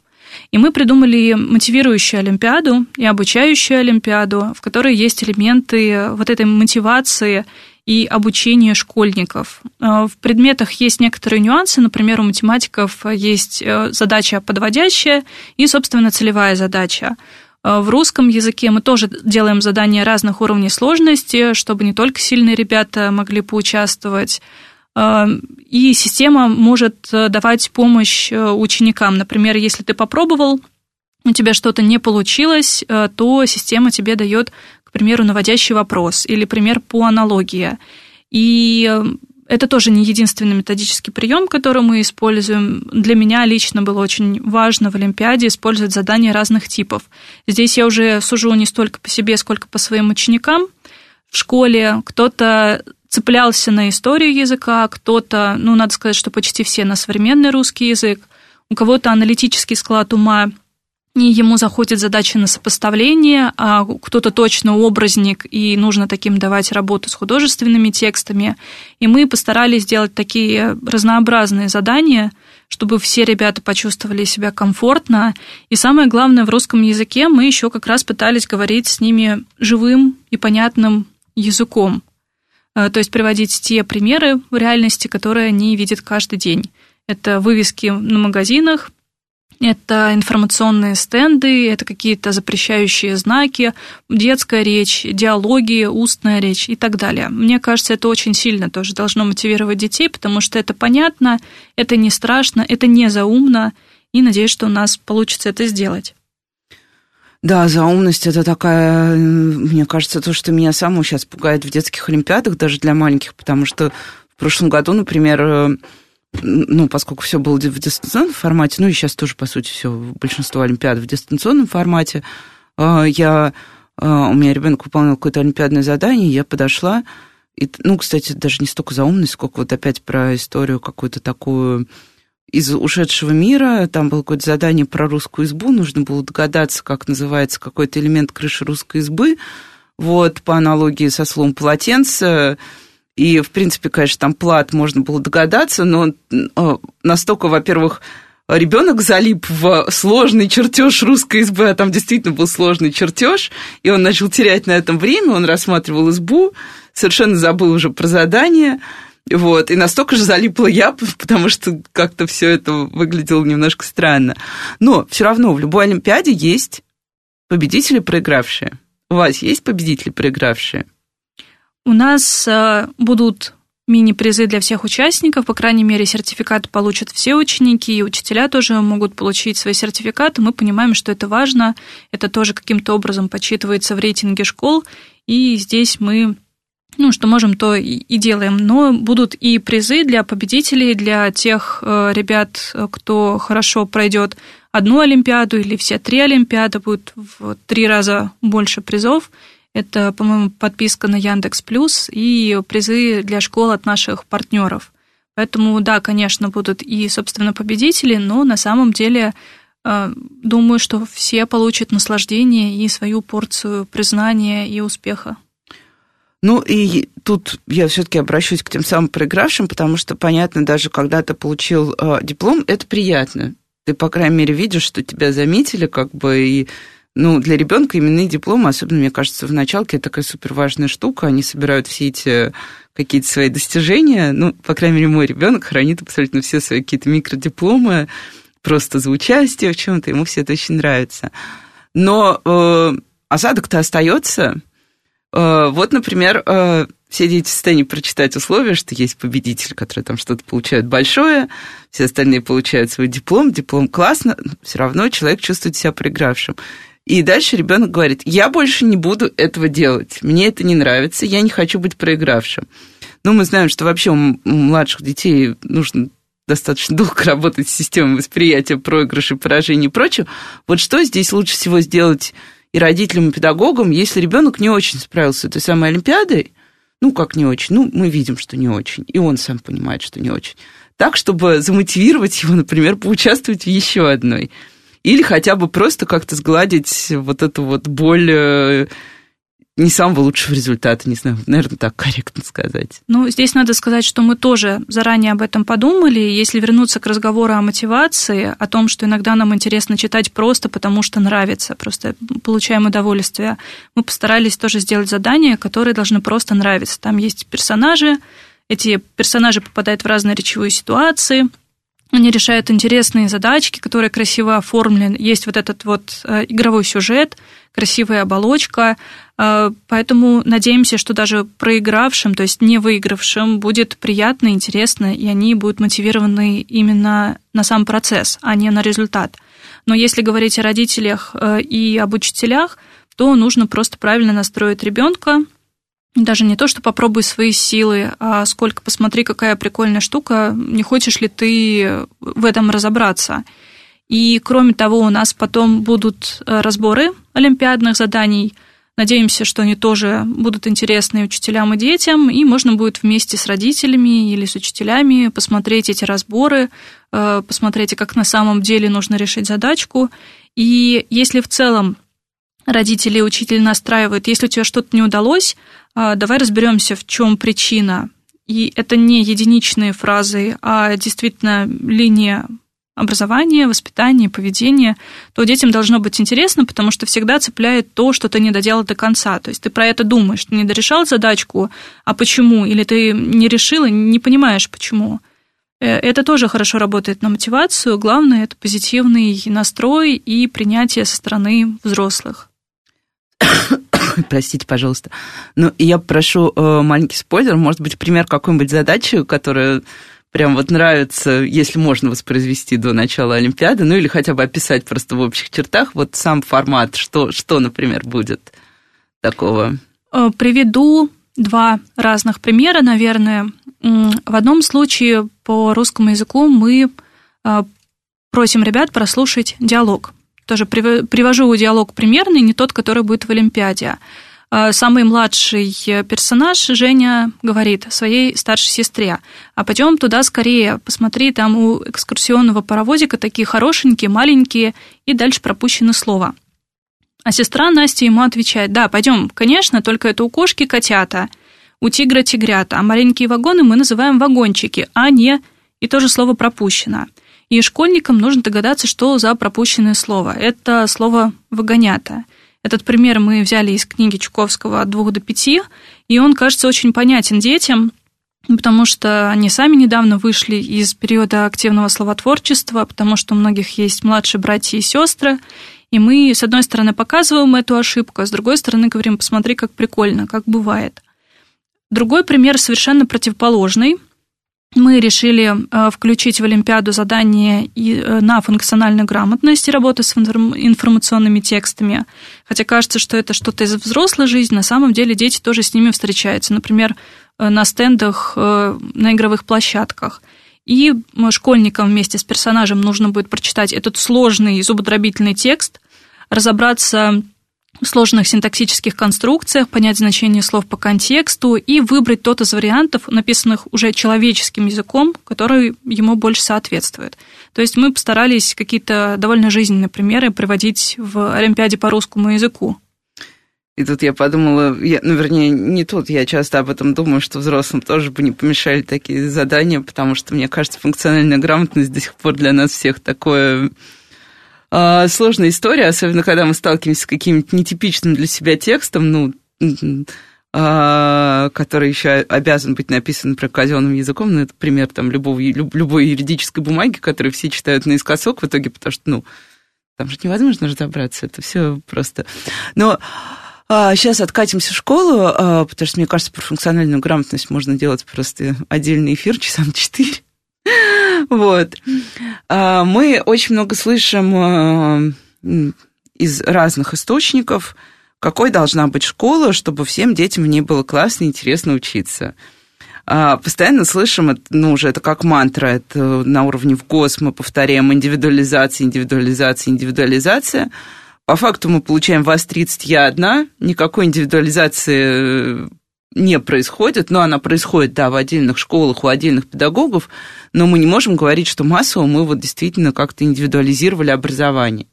И мы придумали мотивирующую олимпиаду и обучающую олимпиаду, в которой есть элементы вот этой мотивации и обучения школьников. Э, в предметах есть некоторые нюансы, например, у математиков есть э, задача подводящая и, собственно, целевая задача. Э, в русском языке мы тоже делаем задания разных уровней сложности, чтобы не только сильные ребята могли поучаствовать. Э, и система может э, давать помощь ученикам. Например, если ты попробовал, у тебя что-то не получилось, то система тебе дает, к примеру, наводящий вопрос или пример по аналогии. И это тоже не единственный методический прием, который мы используем. Для меня лично было очень важно в Олимпиаде использовать задания разных типов. Здесь я уже сужу не столько по себе, сколько по своим ученикам. В школе кто-то цеплялся на историю языка, кто-то, ну, надо сказать, что почти все на современный русский язык, у кого-то аналитический склад ума и ему заходит задача на сопоставление, а кто-то точно образник, и нужно таким давать работу с художественными текстами. И мы постарались сделать такие разнообразные задания, чтобы все ребята почувствовали себя комфортно. И самое главное, в русском языке мы еще как раз пытались говорить с ними живым и понятным языком. Э, то есть приводить те примеры в реальности, которые они видят каждый день. Это вывески на магазинах, это информационные стенды, это какие-то запрещающие знаки, детская речь, диалоги, устная речь и так далее. Мне кажется, это очень сильно тоже должно мотивировать детей, потому что это понятно, это не страшно, это не заумно, и надеюсь, что у нас получится это сделать. Да, заумность это такая, мне кажется, то, что меня самого сейчас пугает в детских олимпиадах, даже для маленьких, потому что в прошлом году, например, ну, поскольку все было в дистанционном формате, ну и сейчас тоже, по сути, все, большинство олимпиад в дистанционном формате, а, я, а, у меня ребенок выполнял какое-то олимпиадное задание, я подошла, и, ну, кстати, даже не столько за умность, сколько вот опять про историю какую-то такую из ушедшего мира, там было какое-то задание про русскую избу, нужно было догадаться, как называется какой-то элемент крыши русской избы, вот, по аналогии со словом полотенце, и, в принципе, конечно, там плат можно было догадаться, но э, настолько, во-первых, ребенок залип в сложный чертеж русской избы, а там действительно был сложный чертеж, и он начал терять на этом время, он рассматривал избу, совершенно забыл уже про задание, вот, и настолько же залипла я, потому что как-то все это выглядело немножко странно. Но все равно в любой Олимпиаде есть победители, проигравшие. У вас есть победители, проигравшие? У нас э, будут мини-призы для всех участников, по крайней мере, сертификат получат все ученики, и учителя тоже могут получить свои сертификаты. Мы понимаем, что это важно, это тоже каким-то образом подсчитывается в рейтинге школ, и здесь мы ну, что можем, то и делаем. Но будут и призы для победителей, для тех э, ребят, кто хорошо пройдет одну Олимпиаду или все три Олимпиады, будет в три раза больше призов. Это, по-моему, подписка на Яндекс Плюс и призы для школ от наших партнеров. Поэтому, да, конечно, будут и, собственно, победители, но на самом деле э, думаю, что все получат наслаждение и свою порцию признания и успеха. Ну и тут я все-таки обращусь к тем самым проигравшим, потому что, понятно, даже когда ты получил э, диплом, это приятно. Ты, по крайней мере, видишь, что тебя заметили, как бы, и ну, для ребенка именные дипломы, особенно, мне кажется, в началке, это такая супер важная штука. Они собирают все эти какие-то свои достижения. Ну, по крайней мере, мой ребенок хранит абсолютно все свои какие-то микродипломы просто за участие в чем-то. Ему все это очень нравится. Но э, осадок-то остается. Э, вот, например, э, все дети в состоянии прочитать условия, что есть победитель, который там что-то получает большое, все остальные получают свой диплом, диплом классно, все равно человек чувствует себя проигравшим. И дальше ребенок говорит, я больше не буду этого делать, мне это не нравится, я не хочу быть проигравшим. Но мы знаем, что вообще у младших детей нужно достаточно долго работать с системой восприятия проигрышей, поражений и прочего. Вот что здесь лучше всего сделать и родителям, и педагогам, если ребенок не очень справился с этой самой Олимпиадой, ну, как не очень, ну, мы видим, что не очень, и он сам понимает, что не очень, так, чтобы замотивировать его, например, поучаствовать в еще одной. Или хотя бы просто как-то сгладить вот эту вот боль э, не самого лучшего результата, не знаю, наверное, так корректно сказать. Ну, здесь надо сказать, что мы тоже заранее об этом подумали. Если вернуться к разговору о мотивации, о том, что иногда нам интересно читать просто потому, что нравится, просто получаем удовольствие, мы постарались тоже сделать задания, которые должны просто нравиться. Там есть персонажи, эти персонажи попадают в разные речевые ситуации, они решают интересные задачки, которые красиво оформлены. Есть вот этот вот э, игровой сюжет, красивая оболочка. Э, поэтому надеемся, что даже проигравшим, то есть не выигравшим, будет приятно, интересно, и они будут мотивированы именно на сам процесс, а не на результат. Но если говорить о родителях э, и об учителях, то нужно просто правильно настроить ребенка, даже не то, что попробуй свои силы, а сколько посмотри, какая прикольная штука, не хочешь ли ты в этом разобраться. И кроме того, у нас потом будут э, разборы олимпиадных заданий. Надеемся, что они тоже будут интересны учителям и детям, и можно будет вместе с родителями или с учителями посмотреть эти разборы, э, посмотреть, как на самом деле нужно решить задачку. И если в целом родители и учитель настраивают, если у тебя что-то не удалось, а, давай разберемся, в чем причина. И это не единичные фразы, а действительно линия образования, воспитания, поведения, то детям должно быть интересно, потому что всегда цепляет то, что ты не доделал до конца. То есть ты про это думаешь, ты не дорешал задачку, а почему? Или ты не решил и не понимаешь, почему. Э, это тоже хорошо работает на мотивацию. Главное – это позитивный настрой и принятие со стороны взрослых. Простите, пожалуйста. Ну, я прошу э, маленький спойлер, может быть, пример какой-нибудь задачи, которая прям вот нравится, если можно воспроизвести до начала Олимпиады, ну или хотя бы описать просто в общих чертах, вот сам формат, что, что например, будет такого? Э, приведу два разных примера, наверное. В одном случае по русскому языку мы э, просим ребят прослушать диалог тоже привожу диалог примерный, не тот, который будет в Олимпиаде. А, самый младший персонаж, Женя, говорит своей старшей сестре, а пойдем туда скорее, посмотри, там у экскурсионного паровозика такие хорошенькие, маленькие, и дальше пропущено слово. А сестра Настя ему отвечает, да, пойдем, конечно, только это у кошки котята, у тигра тигрята, а маленькие вагоны мы называем вагончики, а не... И тоже слово пропущено. И школьникам нужно догадаться, что за пропущенное слово. Это слово «вагонята». Этот пример мы взяли из книги Чуковского «От двух до пяти», и он кажется очень понятен детям, потому что они сами недавно вышли из периода активного словотворчества, потому что у многих есть младшие братья и сестры, и мы, с одной стороны, показываем эту ошибку, а с другой стороны, говорим, посмотри, как прикольно, как бывает. Другой пример совершенно противоположный – мы решили э, включить в Олимпиаду задание э, на функциональную грамотность и работу с информационными текстами. Хотя кажется, что это что-то из взрослой жизни, на самом деле дети тоже с ними встречаются. Например, э, на стендах, на игровых площадках. И школьникам вместе с персонажем нужно будет прочитать этот сложный зубодробительный текст, разобраться сложных синтаксических конструкциях, понять значение слов по контексту и выбрать тот из вариантов, написанных уже человеческим языком, который ему больше соответствует. То есть мы постарались какие-то довольно жизненные примеры приводить в Олимпиаде по русскому языку. И тут я подумала, я, ну, вернее, не тут, я часто об этом думаю, что взрослым тоже бы не помешали такие задания, потому что, мне кажется, функциональная грамотность до сих пор для нас всех такое э, сложная история, особенно когда мы сталкиваемся с каким-нибудь нетипичным для себя текстом, ну, э, который еще обязан быть написан, например, казенным языком, ну, это пример там любого, люб, любой юридической бумаги, которую все читают наискосок в итоге, потому что, ну, там же невозможно разобраться, это все просто... Но Сейчас откатимся в школу, потому что, мне кажется, про функциональную грамотность можно делать просто отдельный эфир часа на четыре. Вот. А, мы очень много слышим а, из разных источников, какой должна быть школа, чтобы всем детям в ней было классно и интересно учиться. а, постоянно слышим, ну, уже это как мантра, это на уровне в ГОС мы повторяем индивидуализация, индивидуализация, индивидуализация. По факту мы получаем вас 30, я одна, никакой индивидуализации не происходит, но она происходит, да, в отдельных школах, у отдельных педагогов, но мы не можем говорить, что массово мы вот действительно как-то индивидуализировали образование.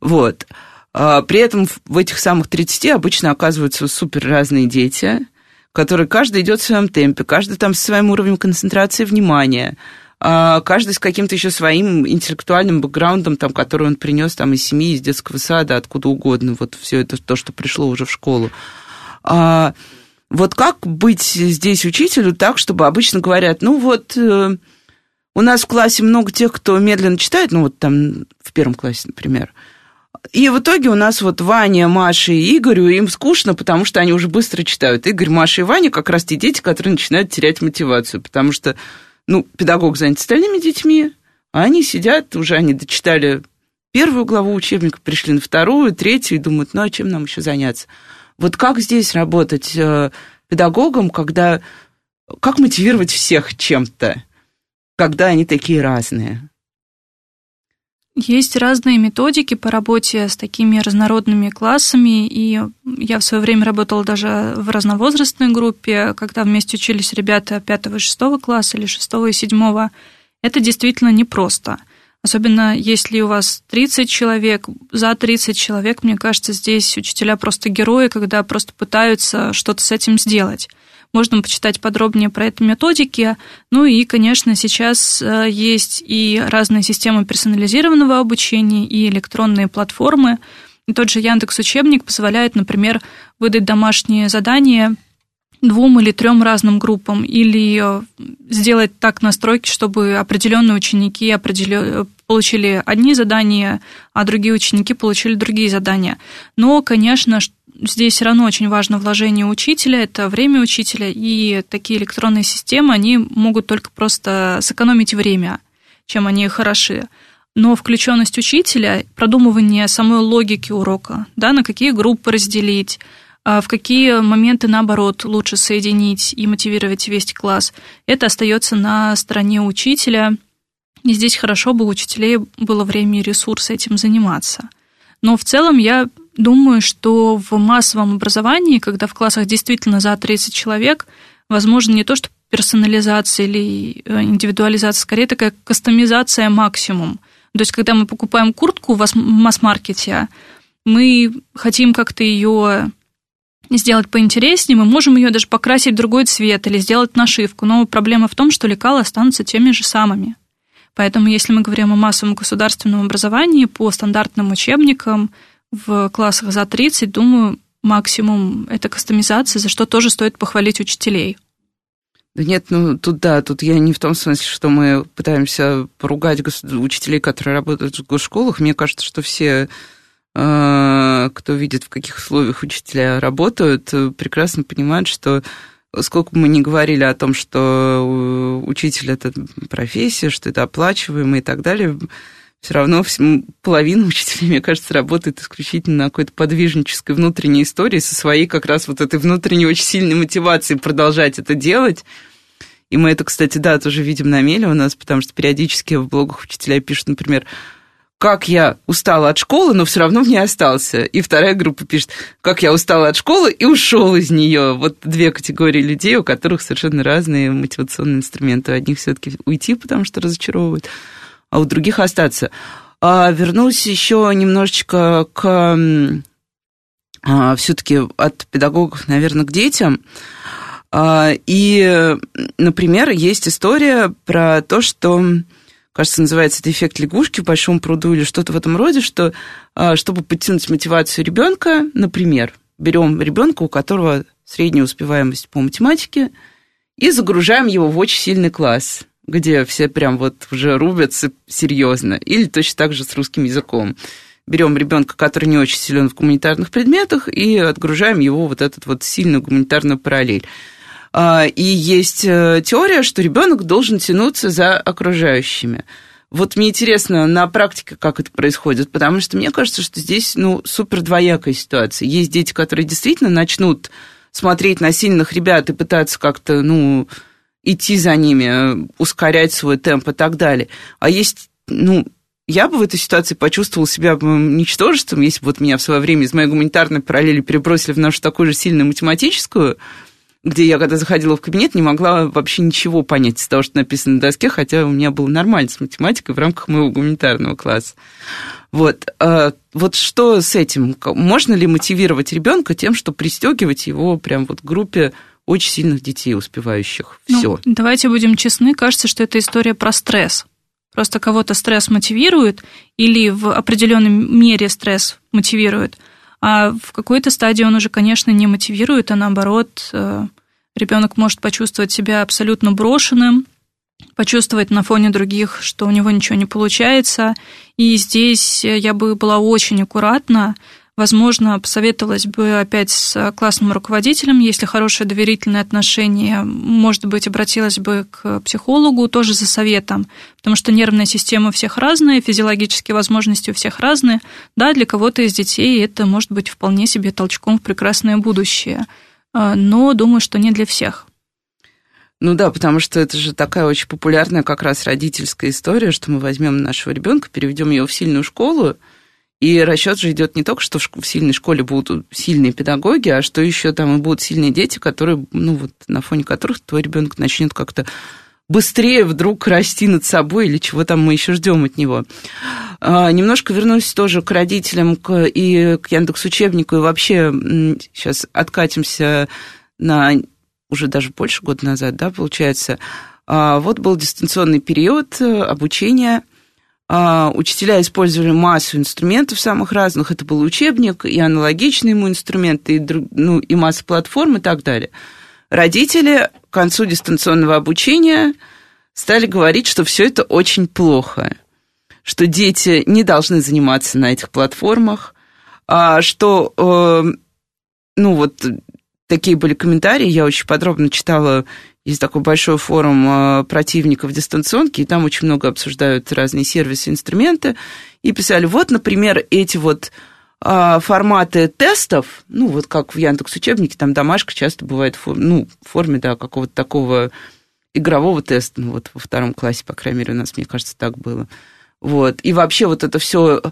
Вот. А, при этом в этих самых 30 обычно оказываются супер разные дети, которые каждый идет в своем темпе, каждый там со своим уровнем концентрации внимания, а, каждый с каким-то еще своим интеллектуальным бэкграундом, там, который он принес там, из семьи, из детского сада, откуда угодно, вот все это то, что пришло уже в школу. Вот как быть здесь учителю так, чтобы обычно говорят, ну вот э, у нас в классе много тех, кто медленно читает, ну вот там в первом классе, например, и в итоге у нас вот Ваня, Маша и Игорю, им скучно, потому что они уже быстро читают. Игорь, Маша и Ваня как раз те дети, которые начинают терять мотивацию, потому что, ну, педагог занят остальными детьми, а они сидят, уже они дочитали первую главу учебника, пришли на вторую, третью и думают, ну, а чем нам еще заняться? Вот как здесь работать э, педагогом, когда... Как мотивировать всех чем-то, когда они такие разные? Есть разные методики по работе с такими разнородными классами, и я в свое время работала даже в разновозрастной группе, когда вместе учились ребята 5 и 6 класса или 6 и 7. Это действительно непросто. Особенно если у вас 30 человек, за 30 человек, мне кажется, здесь учителя просто герои, когда просто пытаются что-то с этим сделать. Можно почитать подробнее про это методики. Ну и, конечно, сейчас э, есть и разные системы персонализированного обучения, и электронные платформы. И тот же Яндекс Учебник позволяет, например, выдать домашние задания двум или трем разным группам, или э, сделать так настройки, чтобы определенные ученики определен... получили одни задания, а другие ученики получили другие задания. Но, конечно, здесь все равно очень важно вложение учителя, это время учителя, и такие электронные системы, они могут только просто сэкономить время, чем они хороши. Но включенность учителя, продумывание самой логики урока, да, на какие группы разделить, а в какие моменты, наоборот, лучше соединить и мотивировать весь класс, это остается на стороне учителя. И здесь хорошо бы у учителей было время и ресурс этим заниматься. Но в целом я думаю, что в массовом образовании, когда в классах действительно за 30 человек, возможно не то, что персонализация или э, индивидуализация, скорее такая кастомизация максимум. То есть, когда мы покупаем куртку в масс-маркете, мы хотим как-то ее сделать поинтереснее, мы можем ее даже покрасить в другой цвет или сделать нашивку. Но проблема в том, что лекалы останутся теми же самыми. Поэтому, если мы говорим о массовом государственном образовании по стандартным учебникам, в классах за 30, думаю, максимум это кастомизация, за что тоже стоит похвалить учителей. Нет, ну тут да, тут я не в том смысле, что мы пытаемся поругать учителей, которые работают в госшколах. Мне кажется, что все, кто видит, в каких условиях учителя работают, прекрасно понимают, что сколько бы мы ни говорили о том, что учитель это профессия, что это оплачиваемо и так далее, все равно половина учителей, мне кажется, работает исключительно на какой-то подвижнической внутренней истории со своей как раз вот этой внутренней очень сильной мотивацией продолжать это делать. И мы это, кстати, да, тоже видим на меле у нас, потому что периодически в блогах учителя пишут, например, как я устала от школы, но все равно в ней остался. И вторая группа пишет, как я устала от школы и ушел из нее. Вот две категории людей, у которых совершенно разные мотивационные инструменты. У одних все-таки уйти, потому что разочаровывают, а у других остаться. А вернусь еще немножечко к а, все-таки от педагогов, наверное, к детям. А, и, например, есть история про то, что, кажется, называется это эффект лягушки в большом пруду или что-то в этом роде, что а, чтобы подтянуть мотивацию ребенка, например, берем ребенка, у которого средняя успеваемость по математике, и загружаем его в очень сильный класс где все прям вот уже рубятся серьезно. Или точно так же с русским языком. Берем ребенка, который не очень силен в гуманитарных предметах, и отгружаем его вот этот вот сильную гуманитарную параллель. А, и есть э, теория, что ребенок должен тянуться за окружающими. Вот мне интересно на практике, как это происходит, потому что мне кажется, что здесь, ну, супер двоякая ситуация. Есть дети, которые действительно начнут смотреть на сильных ребят и пытаться как-то, ну, идти за ними, ускорять свой темп и так далее. А есть, ну, я бы в этой ситуации почувствовала себя ничтожеством, если бы вот меня в свое время из моей гуманитарной параллели перебросили в нашу такую же сильную математическую, где я, когда заходила в кабинет, не могла вообще ничего понять из того, что написано на доске, хотя у меня было нормально с математикой в рамках моего гуманитарного класса. Вот, а, вот что с этим? Можно ли мотивировать ребенка тем, что пристегивать его прям вот к группе очень сильных детей, успевающих все? Ну, давайте будем честны, кажется, что это история про стресс. Просто кого-то стресс мотивирует или в определенной мере стресс мотивирует, а в какой-то стадии он уже, конечно, не мотивирует, а наоборот, э, ребенок может почувствовать себя абсолютно брошенным, почувствовать на фоне других, что у него ничего не получается. И здесь я бы была очень аккуратна, Возможно, посоветовалась бы опять с классным руководителем, если хорошее доверительное отношение, может быть, обратилась бы к психологу тоже за советом, потому что нервная система у всех разная, физиологические возможности у всех разные. Да, для кого-то из детей это может быть вполне себе толчком в прекрасное будущее, а, но думаю, что не для всех. Ну да, потому что это же такая очень популярная как раз родительская история, что мы возьмем нашего ребенка, переведем его в сильную школу, и расчет же идет не только, что в сильной школе будут сильные педагоги, а что еще там и будут сильные дети, которые, ну вот на фоне которых твой ребенок начнет как-то быстрее вдруг расти над собой или чего там мы еще ждем от него. А, немножко вернусь тоже к родителям к, и к Яндекс учебнику и вообще сейчас откатимся на уже даже больше года назад, да, получается. А, вот был дистанционный период э, обучения учителя использовали массу инструментов самых разных. Это был учебник, и аналогичные ему инструменты, и, ну, и масса платформ и так далее. Родители к концу дистанционного обучения стали говорить, что все это очень плохо, что дети не должны заниматься на этих платформах, а что, э, ну вот, такие были комментарии, я очень подробно читала есть такой большой форум а, противников дистанционки, и там очень много обсуждают разные сервисы, инструменты. И писали, вот, например, эти вот а, форматы тестов, ну, вот как в Яндекс учебнике, там домашка часто бывает в, ну, в форме, да, какого-то такого игрового теста, ну, вот во втором классе, по крайней мере, у нас, мне кажется, так было. Вот. И вообще вот это все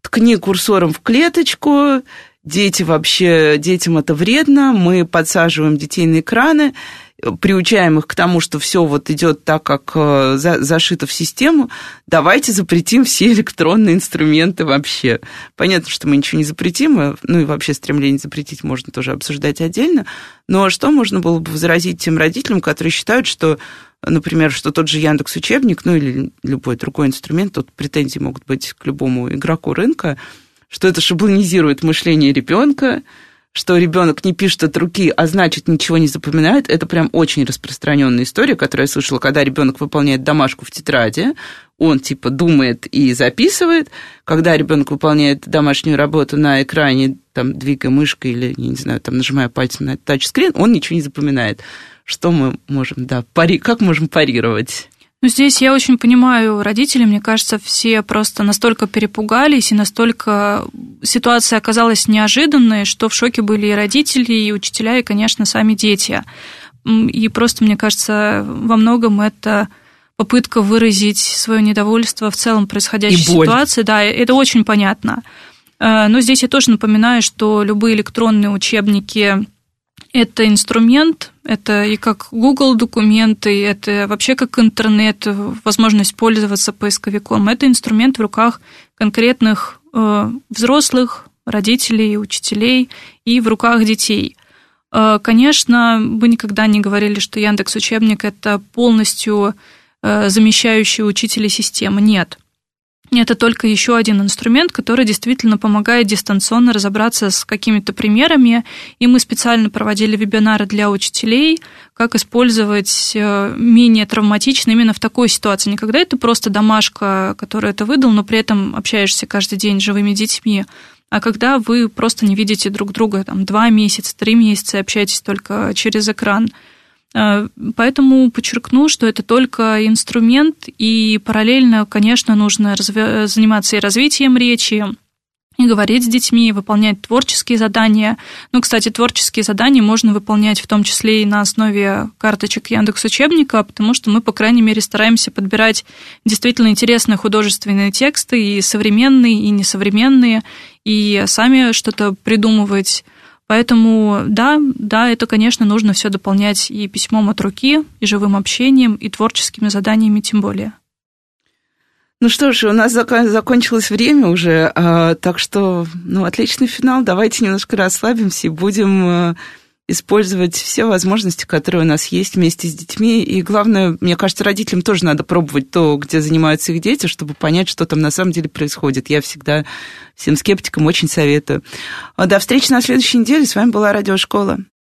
ткни курсором в клеточку, дети вообще, детям это вредно, мы подсаживаем детей на экраны, приучаем их к тому, что все вот идет так, как э, за, зашито в систему, давайте запретим все электронные инструменты вообще. Понятно, что мы ничего не запретим, э, ну и вообще стремление запретить можно тоже обсуждать отдельно, но что можно было бы возразить тем родителям, которые считают, что, например, что тот же Яндекс учебник, ну или любой другой инструмент, тут претензии могут быть к любому игроку рынка, что это шаблонизирует мышление ребенка, что ребенок не пишет от руки, а значит ничего не запоминает, это прям очень распространенная история, которую я слышала, когда ребенок выполняет домашку в тетради, он типа думает и записывает, когда ребенок выполняет домашнюю работу на экране, там, двигая мышкой или, не знаю, там, нажимая пальцем на тачскрин, он ничего не запоминает. Что мы можем, да, пари... как можем парировать? Ну, здесь я очень понимаю родителей, мне кажется, все просто настолько перепугались, и настолько ситуация оказалась неожиданной, что в шоке были и родители, и учителя, и, конечно, сами дети. И просто, мне кажется, во многом это попытка выразить свое недовольство в целом происходящей ситуации. Да, это очень понятно. Э, но здесь я тоже напоминаю, что любые электронные учебники это инструмент, это и как Google документы, это вообще как интернет, возможность пользоваться поисковиком. Это инструмент в руках конкретных э, взрослых, родителей, учителей и в руках детей. Э, конечно, вы никогда не говорили, что Яндекс Учебник это полностью э, замещающий учителя система. Нет. Это только еще один инструмент, который действительно помогает дистанционно разобраться с какими-то примерами. И мы специально проводили вебинары для учителей, как использовать э, менее травматично именно в такой ситуации. Не когда это просто домашка, которая это выдал, но при этом общаешься каждый день с живыми детьми, а когда вы просто не видите друг друга там, два месяца, три месяца общаетесь только через экран – поэтому подчеркну, что это только инструмент, и параллельно, конечно, нужно разви- заниматься и развитием речи, и говорить с детьми, выполнять творческие задания. Ну, кстати, творческие задания можно выполнять в том числе и на основе карточек Яндекс Учебника, потому что мы, по крайней мере, стараемся подбирать действительно интересные художественные тексты, и современные, и несовременные, и сами что-то придумывать. Поэтому да, да, это, конечно, нужно все дополнять и письмом от руки, и живым общением, и творческими заданиями тем более. Ну что ж, у нас закончилось время уже, а, так что, ну, отличный финал. Давайте немножко расслабимся и будем э, использовать все возможности, которые у нас есть вместе с детьми. И главное, мне кажется, родителям тоже надо пробовать то, где занимаются их дети, чтобы понять, что там на самом деле происходит. Я всегда всем скептикам очень советую. До встречи на следующей неделе. С вами была Радиошкола.